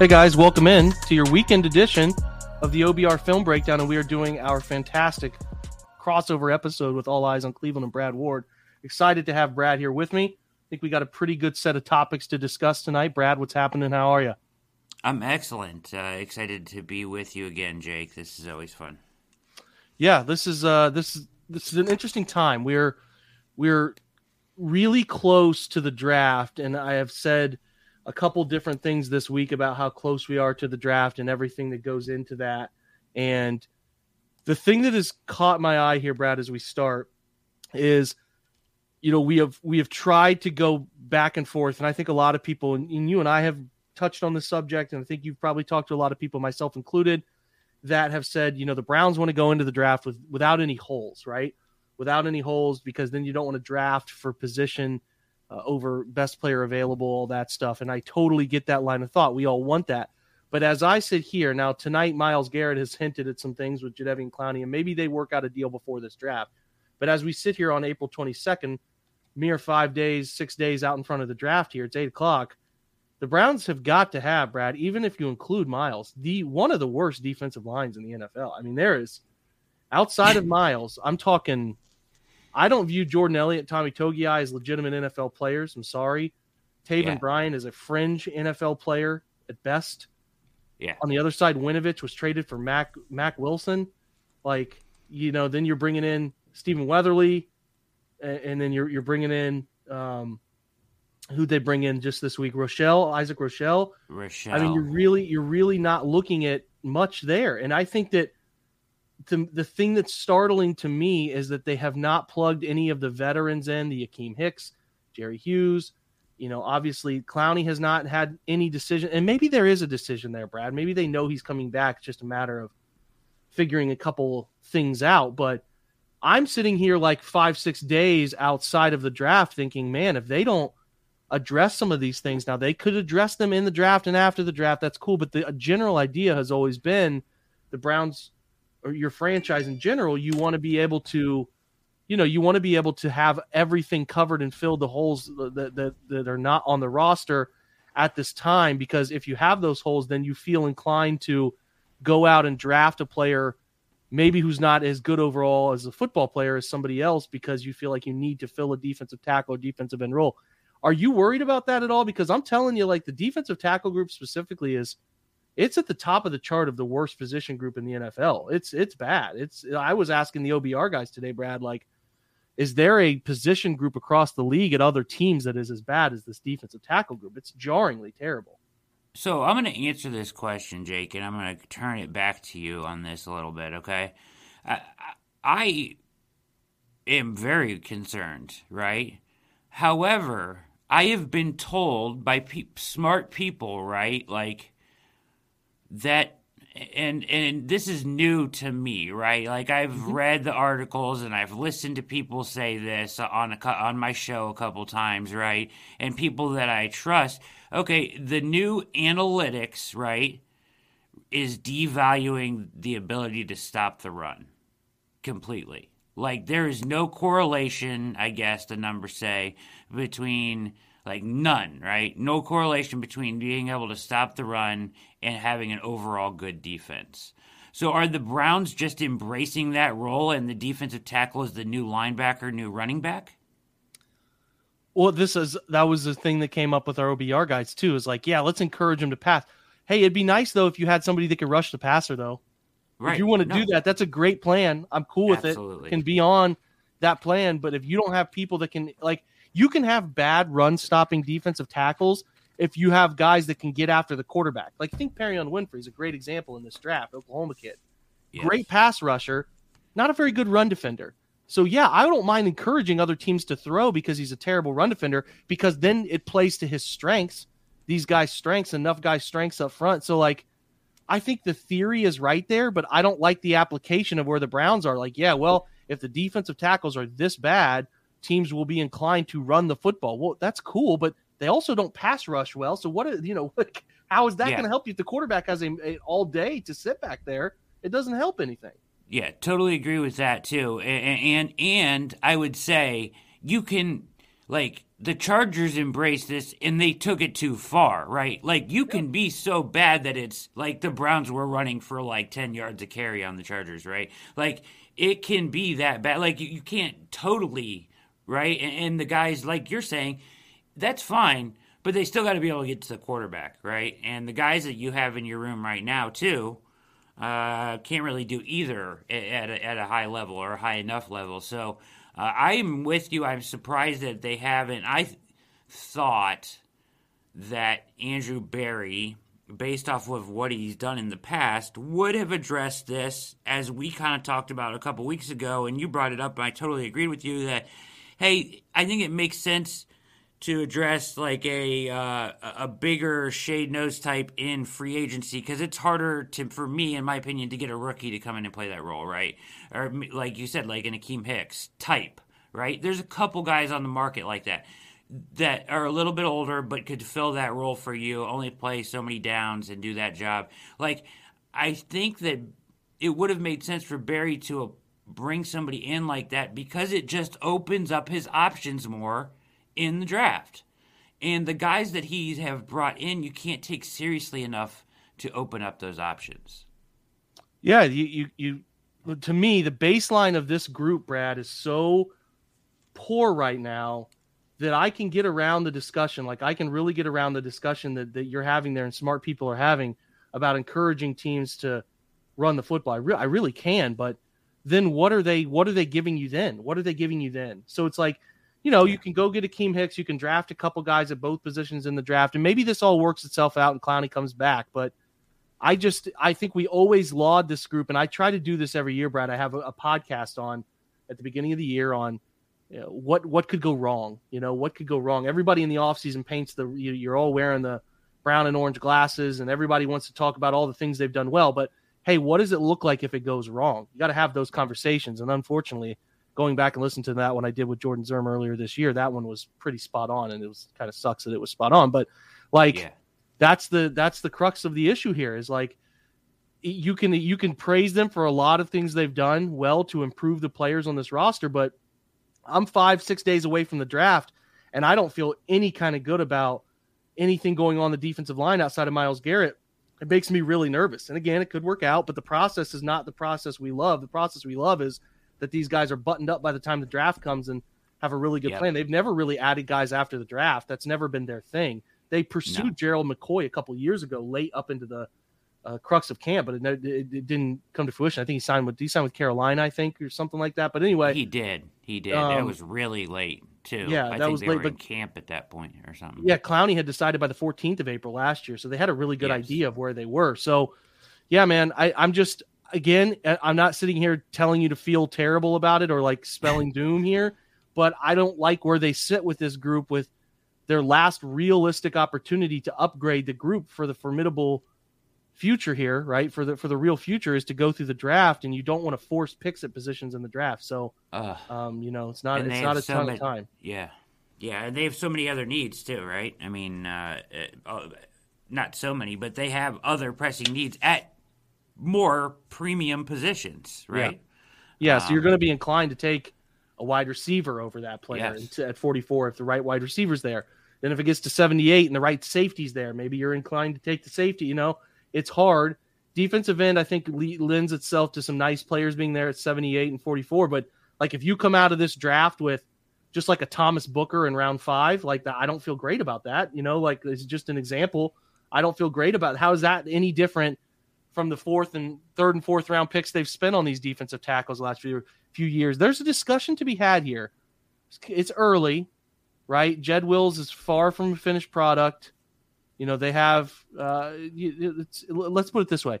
Hey guys, welcome in to your weekend edition of the OBR Film Breakdown, and we are doing our fantastic crossover episode with All Eyez on Cleveland and Brad Ward. Excited to have Brad here with me. I think we got a pretty good set of topics to discuss tonight. Brad, what's happening? How are you? I'm excellent. Uh, excited to be with you again, Jake. This is always fun. Yeah, this is uh, this is this is an interesting time. We're we're really close to the draft, and I have said a couple different things this week about how close we are to the draft and everything that goes into that. And the thing that has caught my eye here, Brad, as we start, is you know we have we have tried to go back and forth, and I think a lot of people, and, you and I have touched on the subject, and I think you've probably talked to a lot of people, myself included, that have said, you know, the Browns want to go into the draft with without any holes, right? Without any holes, because then you don't want to draft for position uh, over best player available, all that stuff. And I totally get that line of thought. We all want that. But as I sit here now tonight, Myles Garrett has hinted at some things with Jadeveon Clowney, and maybe they work out a deal before this draft. But as we sit here on April 22nd, mere five days, six days out in front of the draft here, it's eight o'clock. The Browns have got to have Brad, even if you include Myles, the one of the worst defensive lines in the NFL. I mean, there is outside of Myles, I'm talking I don't view Jordan Elliott, Tommy Togiai as legitimate NFL players. I'm sorry. Taven yeah. Bryan is a fringe NFL player at best. Yeah. On the other side, Winovich was traded for Mac Mack Wilson. Like, you know, then you're bringing in Stephen Weatherly, and, and then you're you're bringing in um, who they bring in just this week, Rochell Isaac Rochelle. Rochell. I mean, you're really you're really not looking at much there, and I think that the, the thing that's startling to me is that they have not plugged any of the veterans in the Akiem Hicks, Jerry Hughes. You know, obviously Clowney has not had any decision, and maybe there is a decision there, Brad. Maybe they know he's coming back. It's just a matter of figuring a couple things out. But I'm sitting here like five, six days outside of the draft, thinking, man, if they don't address some of these things now, they could address them in the draft and after the draft. That's cool. But the general idea has always been the Browns or your franchise in general, you want to be able to, you know, you want to be able to have everything covered and fill the holes that, that, that are not on the roster at this time. Because if you have those holes, then you feel inclined to go out and draft a player maybe who's not as good overall as a football player as somebody else because you feel like you need to fill a defensive tackle or defensive end role. Are you worried about that at all? Because I'm telling you, like the defensive tackle group specifically is – it's at the top of the chart of the worst position group in the NFL. It's it's bad. It's I was asking the OBR guys today, Brad, like, is there a position group across the league at other teams that is as bad as this defensive tackle group? It's jarringly terrible. So I'm going to answer this question, Jake, and I'm going to turn it back to you on this a little bit. Okay, I, I am very concerned, right? However, I have been told by pe- smart people, right, like that and and this is new to me, right? Like I've mm-hmm. read the articles and I've listened to people say this on a on my show a couple times, right? And people that I trust. Okay, the new analytics, right, is devaluing the ability to stop the run completely. Like there is no correlation, I guess the numbers say, between like none, right? No correlation between being able to stop the run and having an overall good defense. So are the Browns just embracing that role and the defensive tackle is the new linebacker, new running back? Well, this is that was the thing that came up with our OBR guys too. Is like, yeah, let's encourage them to pass. Hey, it'd be nice though if you had somebody that could rush the passer though. Right. If you want to no. do that, that's a great plan. I'm cool with Absolutely. it. Can be on that plan, but if you don't have people that can like you can have bad run stopping defensive tackles if you have guys that can get after the quarterback. Like think Perrion Winfrey is a great example in this draft, Oklahoma kid. Yes. Great pass rusher, not a very good run defender. So yeah, I don't mind encouraging other teams to throw because he's a terrible run defender because then it plays to his strengths. These guys' strengths, enough guys' strengths up front. So like I think the theory is right there, but I don't like the application of where the Browns are. Like, yeah, well, if the defensive tackles are this bad, teams will be inclined to run the football. Well, that's cool, but they also don't pass rush well. So what you know how is that yeah. going to help you if the quarterback has a, a, all day to sit back there? It doesn't help anything. Yeah, totally agree with that too. And and, and I would say you can like the Chargers embraced this and they took it too far, right? Like you can be so bad that it's like the Browns were running for like 10 yards of carry on the Chargers, right? Like it can be that bad. Like you, you can't totally, right? And, and the guys, like you're saying, that's fine, but they still got to be able to get to the quarterback, right? And the guys that you have in your room right now, too, uh, can't really do either at a, at a high level or a high enough level. So, uh, I'm with you. I'm surprised that they haven't. I th- thought that Andrew Berry, based off of what he's done in the past, would have addressed this, as we kind of talked about a couple weeks ago, and you brought it up, and I totally agreed with you that, hey, I think it makes sense to address like a uh, a bigger shade nose type in free agency because it's harder to for me in my opinion to get a rookie to come in and play that role right? Or like you said like an Akiem Hicks type right? There's a couple guys on the market like that that are a little bit older but could fill that role for you only play so many downs and do that job. Like I think that it would have made sense for Berry to bring somebody in like that because it just opens up his options more in the draft. And the guys that he have brought in, you can't take seriously enough to open up those options. Yeah, you you, you to me the baseline of this group, Brad, is so poor right now that I can get around the discussion. Like I can really get around the discussion that, that you're having there and smart people are having about encouraging teams to run the football. I, re- I really can, but then what are they what are they giving you then? What are they giving you then? So it's like you know, you can go get Akiem Hicks, you can draft a couple guys at both positions in the draft, and maybe this all works itself out and Clowney comes back. But I just I think we always laud this group, and I try to do this every year, Brad. I have a, a podcast on at the beginning of the year on you know, what what could go wrong. You know, what could go wrong. Everybody in the offseason paints the you, you're all wearing the brown and orange glasses, and everybody wants to talk about all the things they've done well. But hey, what does it look like if it goes wrong? You got to have those conversations, and unfortunately going back and listening to that one I did with Jordan Zirm earlier this year, that one was pretty spot on, and it was kind of sucks that it was spot on. But like yeah. that's the that's the crux of the issue here is like you can you can praise them for a lot of things they've done well to improve the players on this roster, but I'm five six days away from the draft, and I don't feel any kind of good about anything going on the defensive line outside of Myles Garrett. It makes me really nervous. And again, it could work out, but the process is not the process we love. The process we love is that these guys are buttoned up by the time the draft comes and have a really good yep. plan. They've never really added guys after the draft. That's never been their thing. They pursued no. Gerald McCoy a couple years ago, late up into the uh, crux of camp, but it, it, it, didn't come to fruition. I think he signed with he signed with Carolina, I think, or something like that. But anyway, he did. He did. Um, that was really late too. Yeah, I that was late. but camp at that point or something. Yeah, Clowney had decided by the 14th of April last year, so they had a really good yes. idea of where they were. So, yeah, man, I, I'm just again, I'm not sitting here telling you to feel terrible about it or like spelling doom here, but I don't like where they sit with this group with their last realistic opportunity to upgrade the group for the formidable future here, right? For the for the real future is to go through the draft, and you don't want to force picks at positions in the draft. So, uh, um, you know, it's not it's not a so ton many, of time. Yeah, yeah, and they have so many other needs too, right? I mean, uh, uh, not so many, but they have other pressing needs at more premium positions, right? Yeah, yeah um, so you're going to be inclined to take a wide receiver over that player yes. at 44 if the right wide receiver's there. Then if it gets to 78 and the right safety's there, maybe you're inclined to take the safety. You know, it's hard. Defensive end, I think, lends itself to some nice players being there at 78 and 44. But like if you come out of this draft with just like a Thomas Booker in round five, like that, I don't feel great about that. You know, like it's just an example. I don't feel great about it. how is that any different from the fourth and third and fourth round picks they've spent on these defensive tackles the last few few years. There's a discussion to be had here. It's early, right? Jed Wills is far from a finished product. You know they have. Uh, let's put it this way.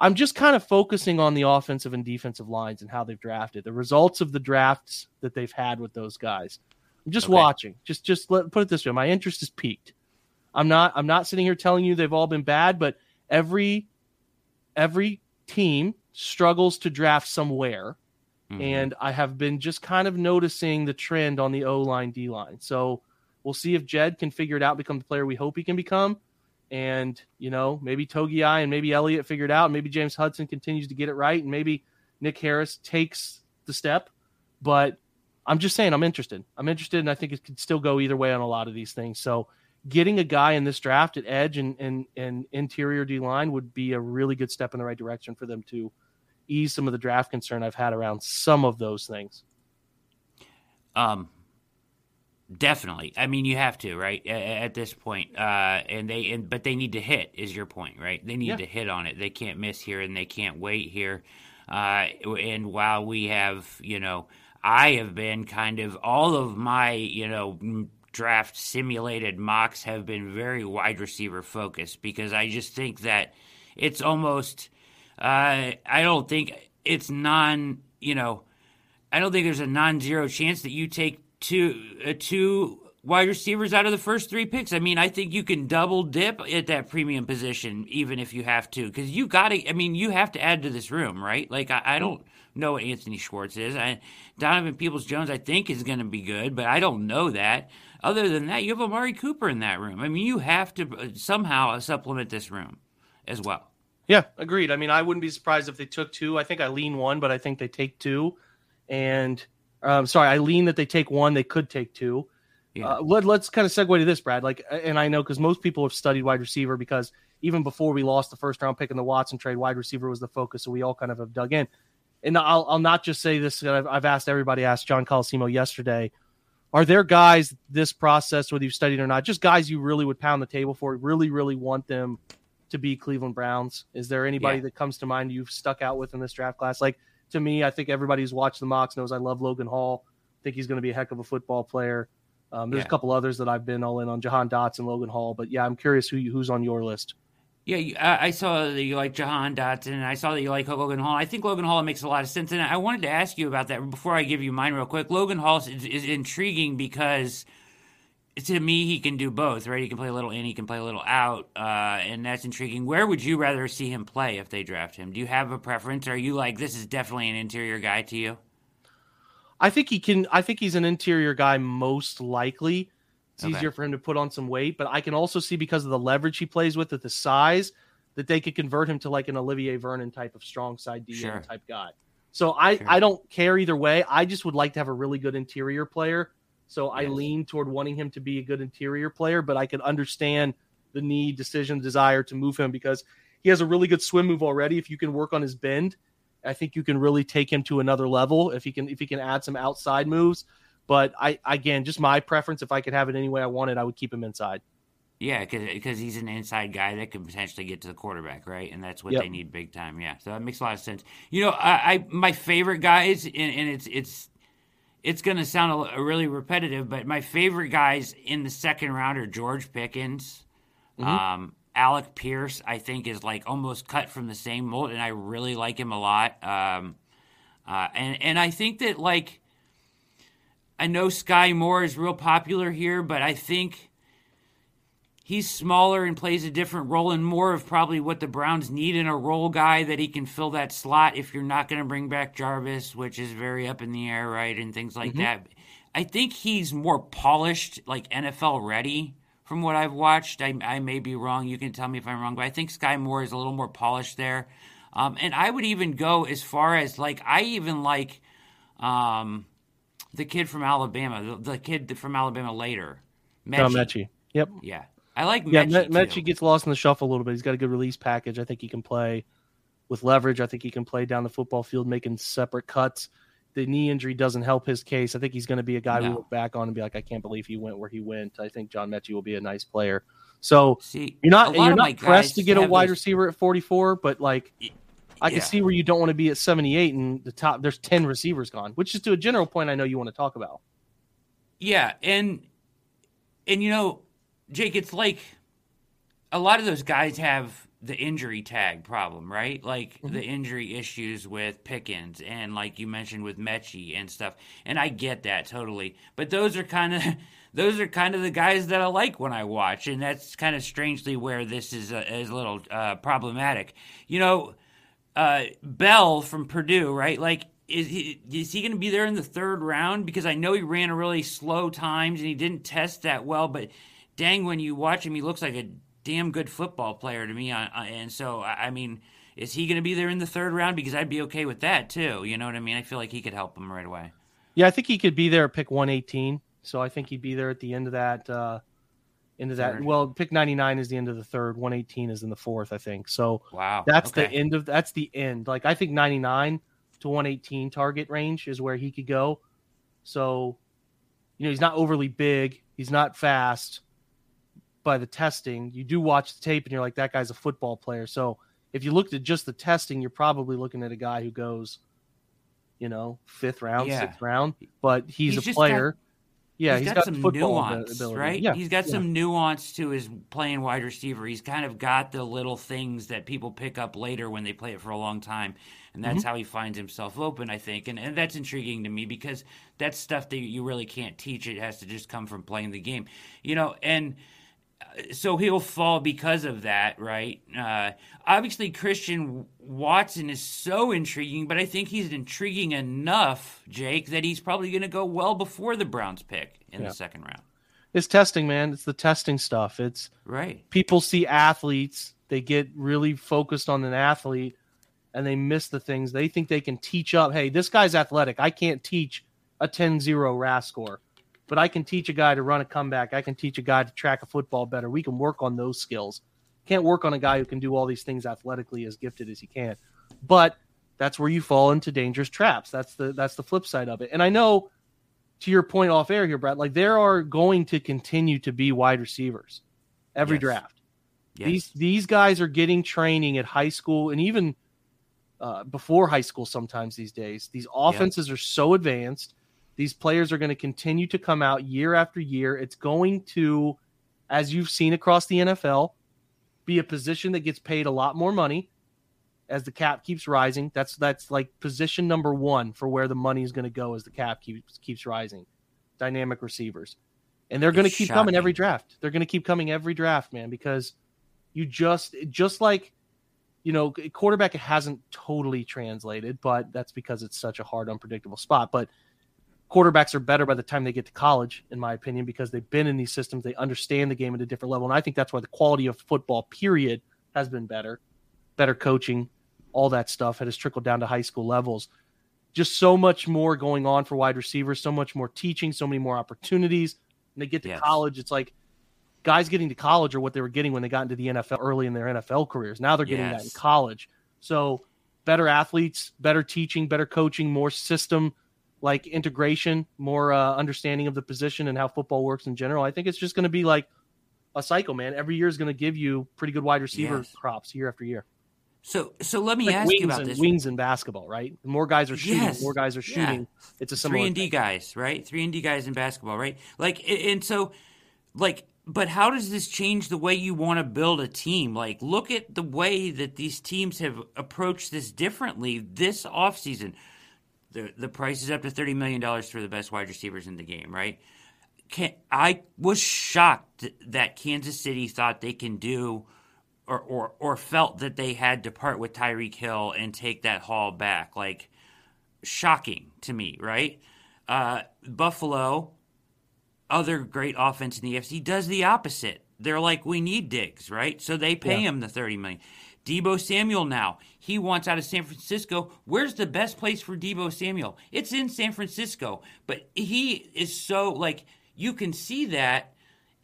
I'm just kind of focusing on the offensive and defensive lines and how they've drafted the results of the drafts that they've had with those guys. I'm just okay. watching. Just just let put it this way. My interest is peaked. I'm not I'm not sitting here telling you they've all been bad, but every every team struggles to draft somewhere. Mm-hmm. And I have been just kind of noticing the trend on the O line, D line. So we'll see if Jed can figure it out, become the player we hope he can become. And, you know, maybe Togiai and maybe Elliott figured out. Maybe James Hudson continues to get it right. And maybe Nick Harris takes the step. But I'm just saying I'm interested. I'm interested, and I think it could still go either way on a lot of these things. So getting a guy in this draft at edge and and, and interior D line would be a really good step in the right direction for them to ease some of the draft concern I've had around some of those things. Um, definitely. I mean, you have to, right? At, this point, uh, and they and but they need to hit. Is your point, right? They need yeah. to hit on it. They can't miss here, and they can't wait here. Uh, and while we have, you know, I have been kind of all of my, you know, draft simulated mocks have been very wide receiver focused because I just think that it's almost, uh, I don't think it's non, you know, I don't think there's a non-zero chance that you take two uh, two wide receivers out of the first three picks. I mean, I think you can double dip at that premium position even if you have to because you got to. I mean, you have to add to this room, right? Like I, I don't know what Anthony Schwartz is. I, Donovan Peoples Jones, I think, is going to be good, but I don't know that. Other than that, you have Amari Cooper in that room. I mean, you have to uh, somehow supplement this room as well. Yeah, agreed. I mean, I wouldn't be surprised if they took two. I think I lean one, but I think they take two. And um, sorry, I lean that they take one. They could take two. Yeah. Uh, let, let's kind of segue to this, Brad. Like, and I know because most people have studied wide receiver because even before we lost the first round pick in the Watson trade, wide receiver was the focus. So we all kind of have dug in. And I'll, I'll not just say this. I've, I've asked everybody. Asked John Colosimo yesterday are there guys this process, whether you've studied or not, just guys you really would pound the table for, really, really want them to be Cleveland Browns? Is there anybody yeah. that comes to mind you've stuck out with in this draft class? Like to me, I think everybody who's watched the mocks knows I love Logan Hall. I think he's going to be a heck of a football player. Um, there's yeah. a couple others that I've been all in on, Jahan Dotson, Logan Hall. But yeah, I'm curious who who's on your list. Yeah, I saw that you like Jahan Dotson, and I saw that you like Logan Hall. I think Logan Hall makes a lot of sense, and I wanted to ask you about that before I give you mine real quick. Logan Hall is, is intriguing because to me he can do both, right? He can play a little in, he can play a little out, uh, and that's intriguing. Where would you rather see him play if they draft him? Do you have a preference? Are you like this is definitely an interior guy to you? I think he can. I think he's an interior guy most likely. It's okay. easier for him to put on some weight, but I can also see because of the leverage he plays with at the size that they could convert him to like an Olivier Vernon type of strong side DM sure. type guy. So I, sure. I don't care either way. I just would like to have a really good interior player. So yes. I lean toward wanting him to be a good interior player, but I can understand the need, decision, desire to move him because he has a really good swim move already. If you can work on his bend, I think you can really take him to another level. If he can, if he can add some outside moves, but I again, just my preference. If I could have it any way I wanted, I would keep him inside. Yeah, because he's an inside guy that can potentially get to the quarterback, right? And that's what yep. they need big time. Yeah, so that makes a lot of sense. You know, I, I my favorite guys, and, and it's it's it's going to sound a, a, really repetitive, but my favorite guys in the second round are George Pickens, mm-hmm. um, Alec Pierce. I think is like almost cut from the same mold, and I really like him a lot. Um, uh, and and I think that like I know Skyy Moore is real popular here, but I think he's smaller and plays a different role and more of probably what the Browns need in a role guy that he can fill that slot if you're not going to bring back Jarvis, which is very up in the air, right? And things like mm-hmm. that. I think he's more polished, like NFL ready from what I've watched. I, I, may be wrong. You can tell me if I'm wrong, but I think Skyy Moore is a little more polished there. Um, and I would even go as far as like, I even like, um, the kid from Alabama, the, the kid from Alabama later. Metchie. Oh. Yep. Yeah. I like. Yeah, Metchie gets lost in the shuffle a little bit. He's got a good release package. I think he can play with leverage. I think he can play down the football field making separate cuts. The knee injury doesn't help his case. I think he's going to be a guy no. we look back on and be like, I can't believe he went where he went. I think John Metchie will be a nice player. So See, you're not you're not pressed to get a wide receiver at 44, but like I can see where you don't want to be at 78 and the top there's 10 receivers gone, which is to a general point I know you want to talk about. Yeah, and and you know, Jake, it's like a lot of those guys have the injury tag problem, right? Like mm-hmm. the injury issues with Pickens and like you mentioned with Metchie and stuff. And I get that totally. But those are kind of those are kind of the guys that I like when I watch, and that's kind of strangely where this is a, is a little uh, problematic. You know, uh, Bell from Purdue, right? Like, is he is he going to be there in the third round? Because I know he ran a really slow times and he didn't test that well. But dang, when you watch him, he looks like a damn good football player to me. And so, I mean, is he going to be there in the third round? Because I'd be okay with that too. You know what I mean? I feel like he could help him right away. Yeah, I think he could be there at pick 118. So I think he'd be there at the end of that. Uh, into that. Third. Well, pick 99 is the end of the third. 118 is in the fourth, I think. So wow, that's okay. the end of that's the end. Like I think 99 to 118 target range is where he could go. So, you know, he's not overly big. He's not fast. By the testing, you do watch the tape and you're like, that guy's a football player. So if you looked at just the testing, you're probably looking at a guy who goes, you know, fifth round, yeah. sixth round. But he's, he's a player. Got, yeah, he's, he's got, got, some nuance, ability. right? Yeah, he's got yeah. some nuance to his playing wide receiver. He's kind of got the little things that people pick up later when they play it for a long time, and that's mm-hmm. how he finds himself open. I think, and and that's intriguing to me because that's stuff that you really can't teach. It has to just come from playing the game, you know, and so he'll fall because of that, right? Uh, obviously, Christian Watson is so intriguing, but I think he's intriguing enough, Jake, that he's probably going to go well before the Browns pick in yeah. the second round. It's testing, man. It's the testing stuff. It's right. People see athletes, they get really focused on an athlete, and they miss the things they think they can teach up. Hey, this guy's athletic. I can't teach a 10-0 RAS score but I can teach a guy to run a comeback. I can teach a guy to track a football better. We can work on those skills. Can't work on a guy who can do all these things athletically as gifted as he can. But that's where you fall into dangerous traps. That's the that's the flip side of it. And I know to your point off air here, Brad, like there are going to continue to be wide receivers every yes. draft. Yes. These these guys are getting training at high school and even uh, before high school sometimes these days. These offenses are so advanced these players are going to continue to come out year after year. It's going to, as you've seen across the NFL, be a position that gets paid a lot more money as the cap keeps rising. That's that's like position number one for where the money is going to go as the cap keeps keeps rising. Dynamic receivers, and they're going to keep shocking. coming every draft. They're going to keep coming every draft, man, because you just just like you know quarterback it hasn't totally translated, but that's because it's such a hard, unpredictable spot. But quarterbacks are better by the time they get to college, in my opinion, because they've been in these systems. They understand the game at a different level. And I think that's why the quality of football, period, has been better. Better coaching, all that stuff has trickled down to high school levels. Just so much more going on for wide receivers, so much more teaching, so many more opportunities. When they get to yes. college, it's like guys getting to college are what they were getting when they got into the NFL early in their NFL careers. Now they're getting yes. that in college. So better athletes, better teaching, better coaching, more system like integration, more uh, understanding of the position and how football works in general. I think it's just going to be like a cycle, man. Every year is going to give you pretty good wide receiver yes. crops year after year. So, so let me like ask you about and, this. Wings in basketball, right? The more guys are shooting, yes. more guys are shooting. Yeah. It's a similar three and D guys, right? Three and D guys in basketball, right? Like, and so, like, but how does this change the way you want to build a team? Like, look at the way that these teams have approached this differently this offseason the the price is up to thirty million dollars for the best wide receivers in the game, right? Can, I was shocked that Kansas City thought they can do, or or or felt that they had to part with Tyreek Hill and take that haul back. Like shocking to me, right? Uh, Buffalo, other great offense in the AFC, does the opposite. They're like, we need Diggs, right? So they pay yeah. him the thirty million. Deebo Samuel now. He wants out of San Francisco. Where's the best place for Deebo Samuel? It's in San Francisco. But he is so, like, you can see that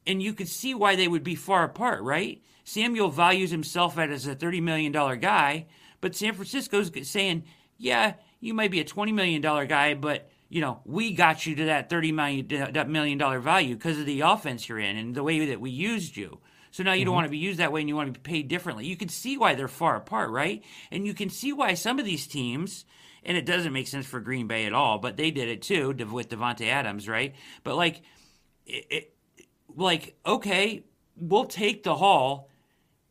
and you can see why they would be far apart, right? Samuel values himself as a $30 million guy, but San Francisco's saying, yeah, you might be a $20 million guy, but you know, we got you to that $30 million value because of the offense you're in and the way that we used you. So now you mm-hmm. don't want to be used that way and you want to be paid differently. You can see why they're far apart, right? And you can see why some of these teams, and it doesn't make sense for Green Bay at all, but they did it too with Davante Adams, right? But like, it, it, like okay, we'll take the haul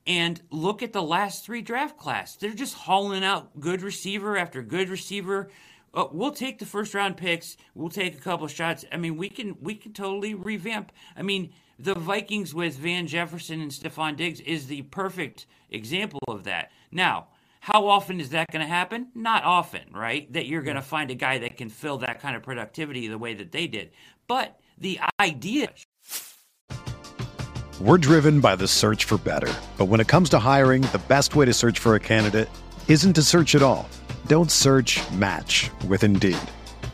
and look at the last three draft class. They're just hauling out good receiver after good receiver. Uh, we'll take the first round picks. We'll take a couple shots. I mean, we can we can totally revamp. I mean, the Vikings with Van Jefferson and Stefon Diggs is the perfect example of that. Now, how often is that going to happen? Not often, right? That you're going to find a guy that can fill that kind of productivity the way that they did. But the idea. We're driven by the search for better. But when it comes to hiring, the best way to search for a candidate isn't to search at all. Don't search match with Indeed.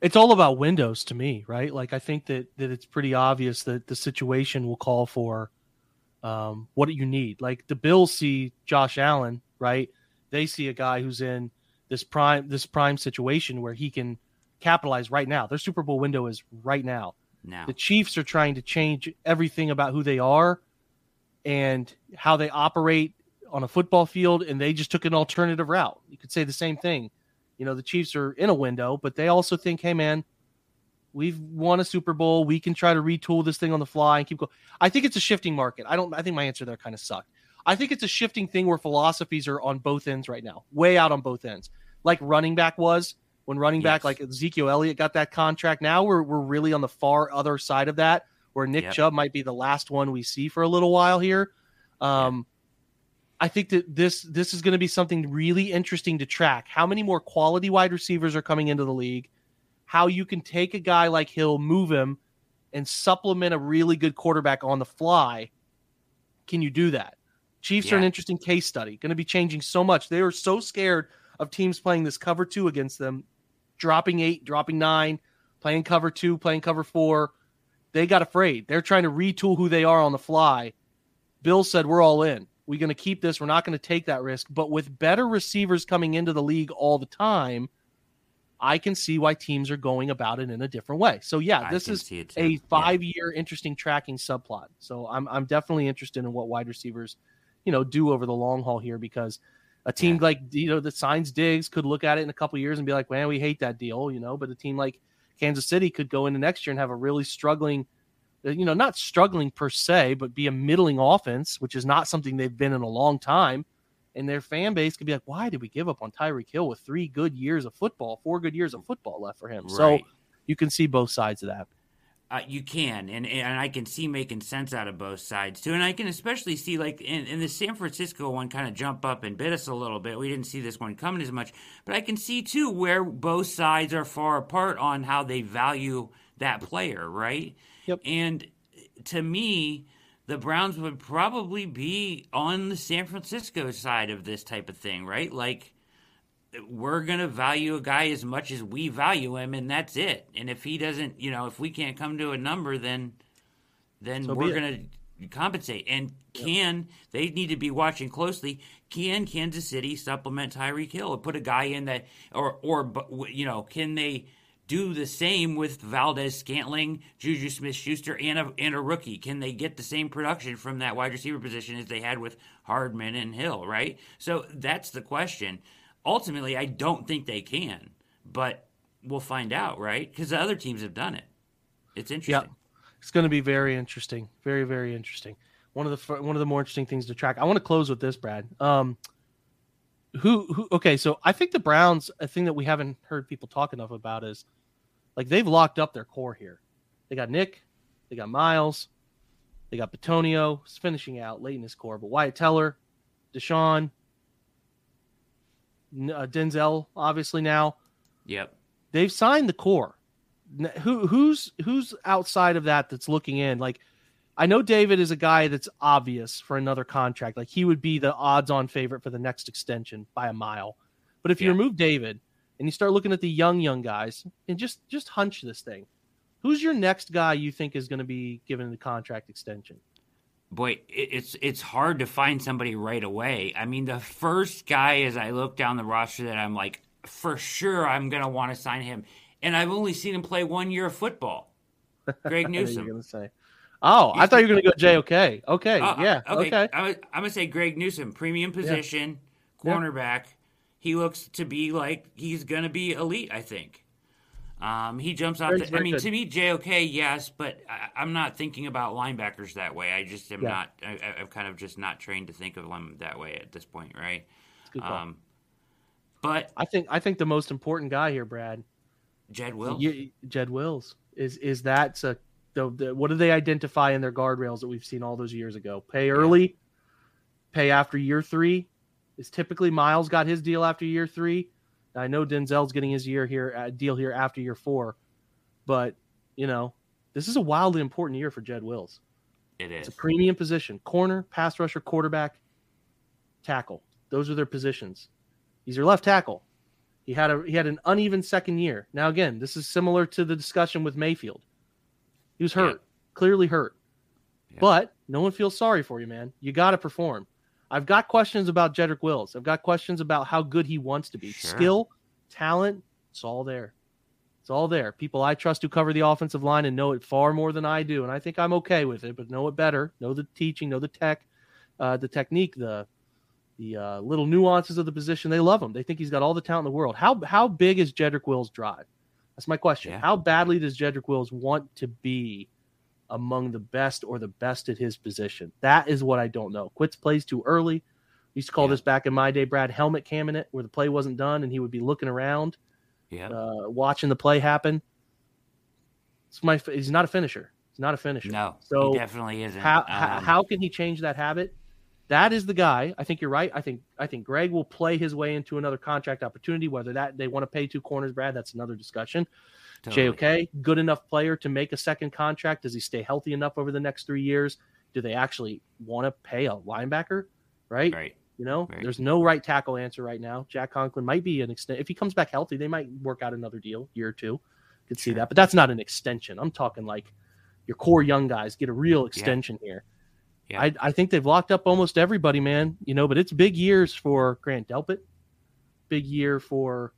It's all about windows to me, right? Like I think that that it's pretty obvious that the situation will call for um, what you need. Like the Bills see Josh Allen, right? They see a guy who's in this prime this prime situation where he can capitalize right now. Their Super Bowl window is right now. Now, The Chiefs are trying to change everything about who they are and how they operate on a football field, and they just took an alternative route. You could say the same thing. You know, the Chiefs are in a window, but they also think, hey, man, we've won a Super Bowl. We can try to retool this thing on the fly and keep going. I think it's a shifting market. I don't, I think my answer there kind of sucked. I think it's a shifting thing where philosophies are on both ends right now, way out on both ends. Like running back was when running back, Yes. like Ezekiel Elliott got that contract. Now we're, we're really on the far other side of that, where Nick Yep. Chubb might be the last one we see for a little while here. Um, I think that this this is going to be something really interesting to track. How many more quality wide receivers are coming into the league? How you can take a guy like Hill, move him, and supplement a really good quarterback on the fly. Can you do that? Chiefs are an interesting case study. Going to be changing so much. They were so scared of teams playing this cover two against them, dropping eight, dropping nine, playing cover two, playing cover four. They got afraid. They're trying to retool who they are on the fly. Bill said, We're all in. We're going to keep this. We're not going to take that risk. But with better receivers coming into the league all the time, I can see why teams are going about it in a different way. So, yeah, this is see it too. a five year interesting tracking subplot. So, I'm, I'm definitely interested in what wide receivers, you know, do over the long haul here because a team Yeah. like, you know, that signs Diggs could look at it in a couple years and be like, man, we hate that deal, you know, but a team like Kansas City could go into next year and have a really struggling you know, not struggling per se, but be a middling offense, which is not something they've been in a long time. And their fan base could be like, why did we give up on Tyreek Hill with three good years of football, four good years of football left for him? So you can see both sides of that. Uh, you can, and and I can see making sense out of both sides too, and I can especially see like in, in the San Francisco one kind of jump up and bit us a little bit. We didn't see this one coming as much, but I can see too where both sides are far apart on how they value that player, right? Yep. And to me, the Browns would probably be on the San Francisco side of this type of thing, right? Like we're going to value a guy as much as we value him and that's it. And if he doesn't, you know, if we can't come to a number then then So we're going to compensate. And can they need to be watching closely? Can Kansas City supplement Tyreek Hill or put a guy in that or or you know, can they do the same with Valdes Scantling, Juju Smith Schuster, and a, and a rookie? Can they get the same production from that wide receiver position as they had with Hardman and Hill, right? So that's the question. Ultimately, I don't think they can, but we'll find out, right? Because the other teams have done it. It's interesting. It's going to be very interesting, very very interesting. One of the one of the more interesting things to track. I want to close with this, Brad. Um, who who? Okay, so I think the Browns. A thing that we haven't heard people talk enough about is like they've locked up their core here. They got Nick, they got Myles, they got Bitonio finishing out late in his core, but Wyatt Teller, Deshaun, uh, Denzel, obviously now. Yep. They've signed the core. Who who's who's outside of that that's looking in? Like I know David is a guy that's obvious for another contract. Like he would be the odds-on favorite for the next extension by a mile. But if you remove David and you start looking at the young young guys and just just hunch this thing, who's your next guy you think is going to be given the contract extension? Boy, it's it's hard to find somebody right away. I mean, the first guy as I look down the roster that I'm like, for sure I'm gonna want to sign him, and I've only seen him play one year of football. Greg I Newsome. going to say. Oh, I thought you were going to go JOK. Okay, Uh, yeah, okay. okay. I'm, I'm gonna say Greg Newsome, premium position, cornerback. He looks to be like he's gonna be elite. I think. Um, he jumps off. The, I mean, to me, JOK, yes, but I, I'm not thinking about linebackers that way. I just am Yeah. not. I, I- I'm kind of just not trained to think of them that way at this point, right? Good call. Um, but I think I think the most important guy here, Brad, Jed Will. You- Jed Wills is is that a the, the what do they identify in their guardrails that we've seen all those years ago? Pay early, pay after year three. Is typically Myles got his deal after year three. I know Denzel's getting his year here uh, deal here after year four, but you know this is a wildly important year for Jed Wills. it It's a premium position: corner, pass rusher, quarterback, tackle. Those are their positions. He's your left tackle. He had a he had an uneven second year. Now again, this is similar to the discussion with Mayfield. He was hurt, clearly hurt. Yeah. But no one feels sorry for you, man. You got to perform. I've got questions about Jedrick Wills. I've got questions about how good he wants to be. Sure. Skill, talent, it's all there. It's all there. People I trust who cover the offensive line and know it far more than I do, and I think I'm okay with it. But know it better. Know the teaching. Know the tech, uh, the technique, the the uh, little nuances of the position. They love him. They think he's got all the talent in the world. How how big is Jedrick Wills' drive? That's my question. Yeah. How badly does Jedrick Wills want to be among the best or the best at his position? That is what I don't know. Quits plays too early. We used to call Yeah. this back in my day, Brad, helmet camming it, where the play wasn't done and he would be looking around, Yeah. uh, watching the play happen. It's my. He's not a finisher. He's not a finisher. no, So he definitely isn't. how, how Um, how can he change that habit? That is the guy. I think you're right. I think I think Greg will play his way into another contract opportunity. Whether that they want to pay two corners, Brad, that's another discussion. Totally. JOK, good enough player to make a second contract. Does he stay healthy enough over the next three years? Do they actually want to pay a linebacker? Right. Right. You know, Right. there's no right tackle answer right now. Jack Conklin might be an extent. If he comes back healthy, they might work out another deal, year or two. Could see that, but that's not an extension. I'm talking like your core young guys get a real extension here. Yeah. I, I think they've locked up almost everybody, man. You know, but it's big years for Grant Delpit, big year for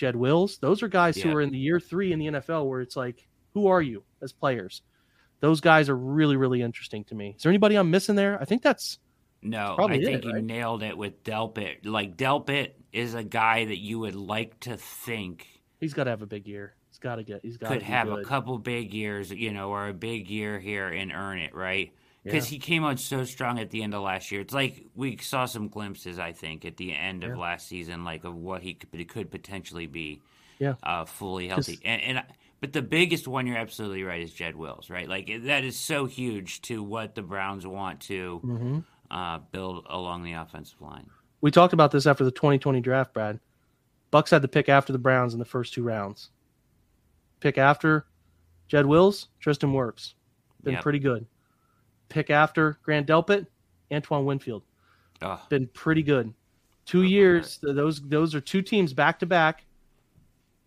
Jed Wills. Those are guys who are in the year three in the NFL where it's like, who are you as players? Those guys are really, really interesting to me. Is there anybody I'm missing there? I think that's No, Probably I think it, you right? nailed it with Delpit. Like Delpit is a guy that you would like to think he's got to have a big year. He's got to get. He's got to could have good. a couple big years, you know, or a big year here and earn it, right? Because Yeah. he came out so strong at the end of last year. It's like we saw some glimpses, I think, at the end of Yeah. last season, like of what he could, could potentially be, Yeah. uh, fully healthy. And, and but the biggest one, you're absolutely right, is Jed Wills, right? Like that is so huge to what the Browns want to Mhm. uh, build along the offensive line. We talked about this after the 2020 draft, Brad. Bucks had the pick after the Browns in the first two rounds. Pick after Jed Wills, Tristan Wirfs. Been Yep. pretty good. Pick after Grant Delpit, Antoine Winfield. Ugh. Been pretty good. Two oh, years. th- Those those are two teams back to back.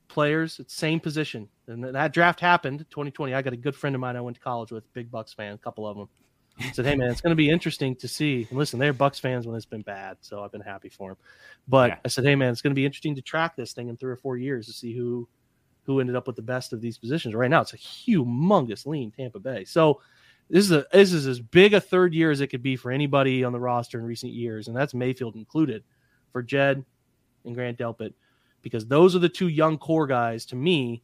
Players at same position, and that draft happened 2020. I got a good friend of mine I went to college with, big Bucks fan, a couple of them. Said, "Hey man, it's going to be interesting to see." And listen, they're Bucks fans when it's been bad, so I've been happy for them. But Yeah. I said, "Hey man, it's going to be interesting to track this thing in three or four years to see who who ended up with the best of these positions. Right now, it's a humongous lean Tampa Bay. So this is a this is as big a third year as it could be for anybody on the roster in recent years, and that's Mayfield included for Jed and Grant Delpit, because those are the two young core guys to me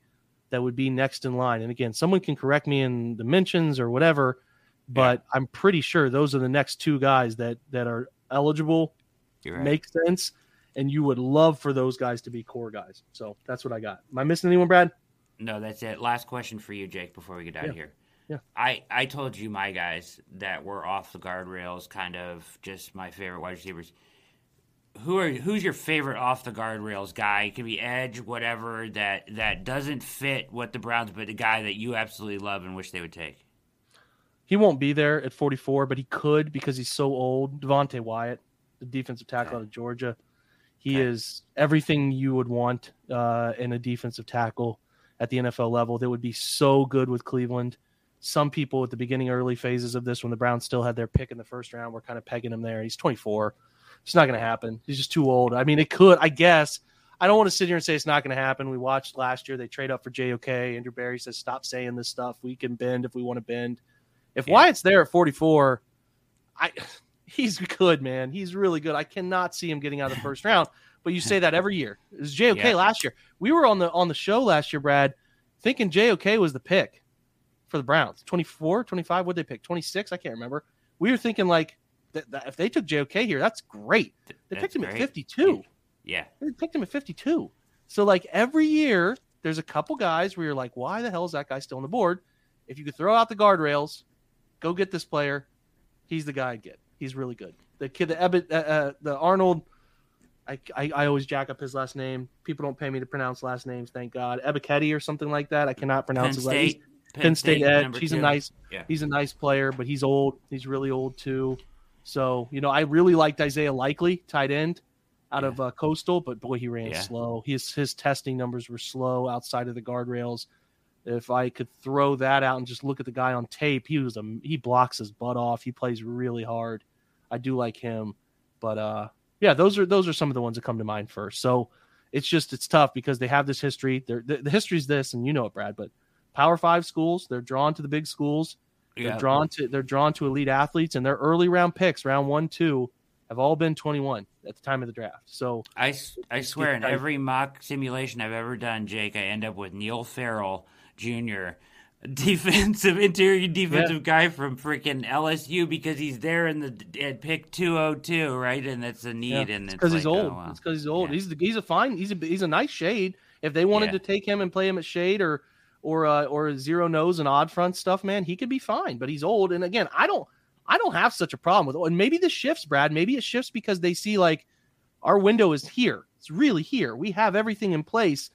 that would be next in line. And again, someone can correct me in the mentions or whatever, but I'm pretty sure those are the next two guys that that are eligible, right. make sense, and you would love for those guys to be core guys. So that's what I got. Am I missing anyone, Brad? No, that's it. Last question for you, Jake, before we get out Yeah. of here. Yeah. I, I told you my guys that were off the guardrails, kind of just my favorite wide receivers. who are who's your favorite off the guardrails guy? It could be edge, whatever that that doesn't fit what the Browns, but the guy that you absolutely love and wish they would take. He won't be there at 44, but he could because he's so old. Devonte Wyatt, the defensive tackle Okay. out of Georgia, he Okay. is everything you would want uh, in a defensive tackle at the NFL level. That would be so good with Cleveland. Some people at the beginning, early phases of this, when the Browns still had their pick in the first round, were kind of pegging him there. He's 24. It's not going to happen. He's just too old. I mean, it could, I guess. I don't want to sit here and say it's not going to happen. We watched last year; they trade up for JOK. Andrew Berry says, "Stop saying this stuff. We can bend if we want to bend." If Yeah. Wyatt's there at 44, I he's good, man. He's really good. I cannot see him getting out of the first round. But you say that every year. It was JOK Yeah. last year. We were on the on the show last year, Brad, thinking JOK was the pick for the Browns. 24, 25, what they pick? 26, I can't remember. We were thinking like that, that if they took JOK here, that's great. They That's picked him at 52. Yeah, They picked him at 52. So like every year, there's a couple guys where you're like, why the hell is that guy still on the board? If you could throw out the guardrails, go get this player. He's the guy I'd get. He's really good. The kid, the Ebbet, uh, uh, the Arnold. I, I, I always jack up his last name. People don't pay me to pronounce last names, thank God. Ebiketie or something like that. I cannot Penn pronounce his last State. Penn State Edge. number He's a nice Yeah. he's a nice player, but he's old. He's really old too. So, you know, I really liked Isaiah Likely, tight end out of uh, Coastal, but boy, he ran Yeah. slow. His his testing numbers were slow outside of the guardrails. If I could throw that out and just look at the guy on tape, he was a he blocks his butt off. He plays really hard. I do like him, but uh, yeah, those are those are some of the ones that come to mind first. So it's just it's tough because they have this history. They're, the, the history's this, and you know it, Brad. But Power Five schools, they're drawn to the big schools. They're Yeah. drawn to they're drawn to elite athletes, and their early round picks, round one, two, have all been 21 at the time of the draft. So I, I swear, in every mock simulation I've ever done, Jake, I end up with Neil Farrell Jr., defensive interior defensive guy from freaking LSU because he's there in the at pick 202, right? And that's a need, and it's because he's like, oh, old. oh, wow. It's because he's old. Yeah. He's the, he's a fine. He's a he's a nice shade. If they wanted Yeah. to take him and play him at shade or or uh, or zero nose and odd front stuff, man, he could be fine. But he's old, and again, I don't I don't have such a problem with. And maybe this shifts, Brad. Maybe it shifts because they see like our window is here. It's really here. We have everything in place,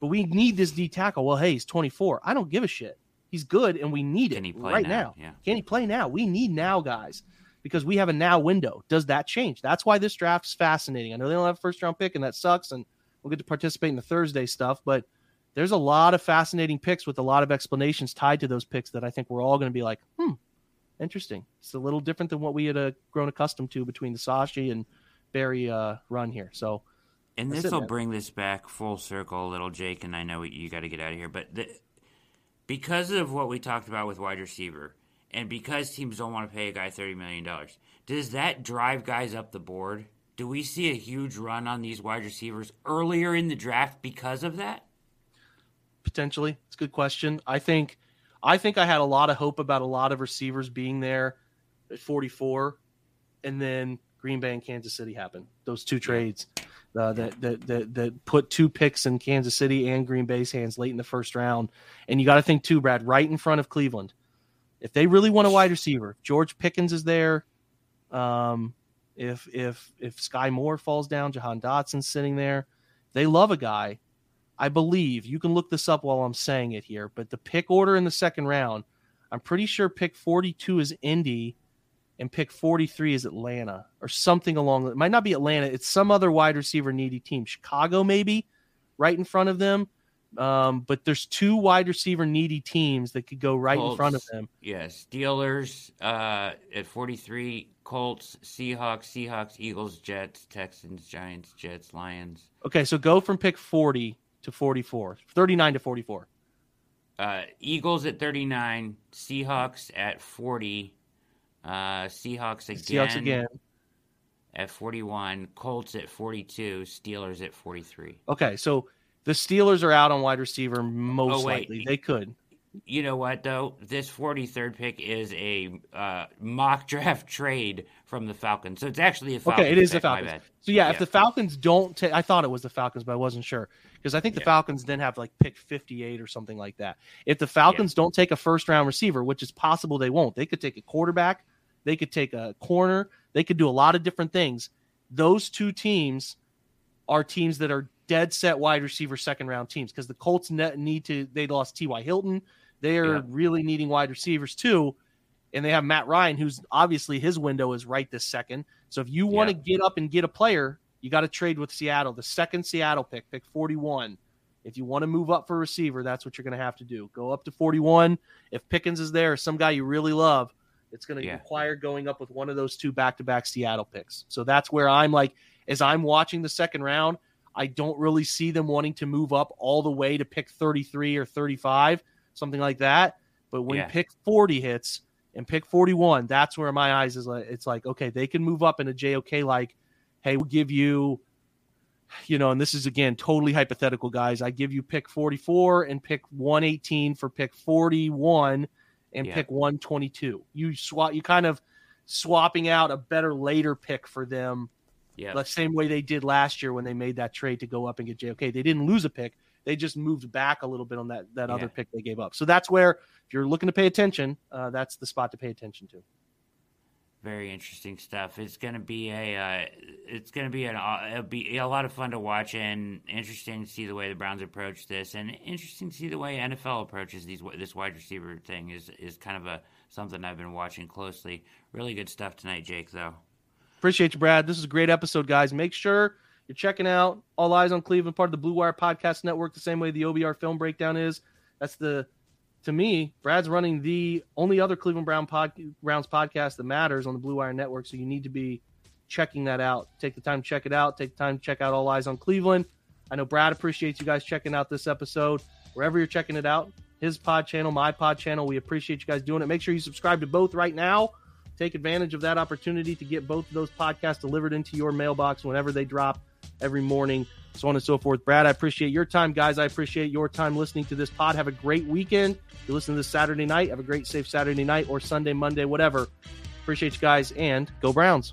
but we need this D tackle. Well, hey, he's 24. I don't give a shit. He's good, and we need Can it right now? now. Yeah. Can he play now? We need now, guys, because we have a now window. Does that change? That's why this draft's fascinating. I know they don't have a first round pick, and that sucks, and we'll get to participate in the Thursday stuff, but there's a lot of fascinating picks with a lot of explanations tied to those picks that I think we're all going to be like, hmm, interesting. It's a little different than what we had uh, grown accustomed to between the Sashi and Berry uh, run here. So, And this will bring this back full circle a little, Jake. And I know you got to get out of here, but the, because of what we talked about with wide receiver, and because teams don't want to pay a guy thirty million dollars, does that drive guys up the board? Do we see a huge run on these wide receivers earlier in the draft because of that? Potentially, it's a good question. I think, I think I had a lot of hope about a lot of receivers being there at 44, and then Green Bay and Kansas City happened. Those two trades uh, that, that that that put two picks in Kansas City and Green Bay's hands late in the first round. And you got to think too, Brad, right in front of Cleveland. If they really want a wide receiver, George Pickens is there. Um, if if if Skyy Moore falls down, Jahan Dotson's sitting there. They love a guy. I believe you can look this up while I'm saying it here, but the pick order in the second round, I'm pretty sure pick 42 is Indy and pick 43 is Atlanta or something along it might not be Atlanta, it's some other wide receiver needy team. Chicago maybe right in front of them. Um, but there's two wide receiver needy teams that could go right in front of them. Yeah, Steelers uh, at forty three, Colts, Seahawks, Seahawks, Eagles, Jets, Texans, Giants, Jets, Lions. Okay, so go from pick 40 to 44, 39 to 44. Uh, Eagles at 39, Seahawks at 40, uh, Seahawks again, Seahawks again. at 41, Colts at 42, Steelers at 43. Okay, so the Steelers are out on wide receiver most Oh, likely. They could. You know what, though? This 43rd pick is a uh, mock draft trade from the Falcons. So it's actually a Falcons Okay, it is the pick, my Falcons. So yeah, if the Falcons don't take, I thought it was the Falcons, but I wasn't sure because I think the Yeah. Falcons then have like pick 58 or something like that. If the Falcons don't take a first round receiver, which is possible they won't, they could take a quarterback, they could take a corner, they could do a lot of different things. those two teams are teams that are dead set wide receiver second round teams because the Colts need to. They lost T.Y. Hilton. They are yeah. really needing wide receivers too, and they have Matt Ryan, who's obviously his window is right this second. So if you want to yeah. get up and get a player, you got to trade with Seattle. The second Seattle pick, pick 41. If you want to move up for a receiver, that's what you're going to have to do. Go up to 41. If Pickens is there, some guy you really love, it's going to yeah. require going up with one of those two back-to-back Seattle picks. So that's where I'm like, as I'm watching the second round, I don't really see them wanting to move up all the way to pick 33 or 35, something like that. But when yeah. pick 40 hits and pick 41, that's where my eyes is like, it's like, okay, they can move up in a JOK like, hey, we'll give you, you know, and this is again totally hypothetical, guys. I give you pick 44 and pick 118 for pick 41 and yeah. pick 122. You swap, you kind of swapping out a better later pick for them. Yeah. The same way they did last year when they made that trade to go up and get JOK. They didn't lose a pick. They just moved back a little bit on that that yeah. other pick they gave up. So that's where if you're looking to pay attention, uh, that's the spot to pay attention to. Very interesting stuff. It's gonna be a, uh, it's gonna be an, uh, it'll be a lot of fun to watch and interesting to see the way the Browns approach this, and interesting to see the way NFL approaches these this wide receiver thing is is kind of a something I've been watching closely. Really good stuff tonight, Jake. Though. Appreciate you, Brad. This is a great episode, guys. Make sure you're checking out All Eyez on Cleveland, part of the Blue Wire Podcast Network, the same way the OBR Film Breakdown is. That's the to me, Brad's running the only other Cleveland Brown pod, Browns podcast that matters on the Blue Wire Network. So you need to be checking that out. Take the time to check it out. Take the time to check out All Eyez on Cleveland. I know Brad appreciates you guys checking out this episode. Wherever you're checking it out, his pod channel, my pod channel, we appreciate you guys doing it. Make sure you subscribe to both right now. Take advantage of that opportunity to get both of those podcasts delivered into your mailbox whenever they drop every morning so on and so forth. Brad, I appreciate your time. Guys, I appreciate your time listening to this pod. Have a great weekend. If you listen to this Saturday night, have a great, safe Saturday night or Sunday, Monday, whatever. Appreciate you guys and go Browns.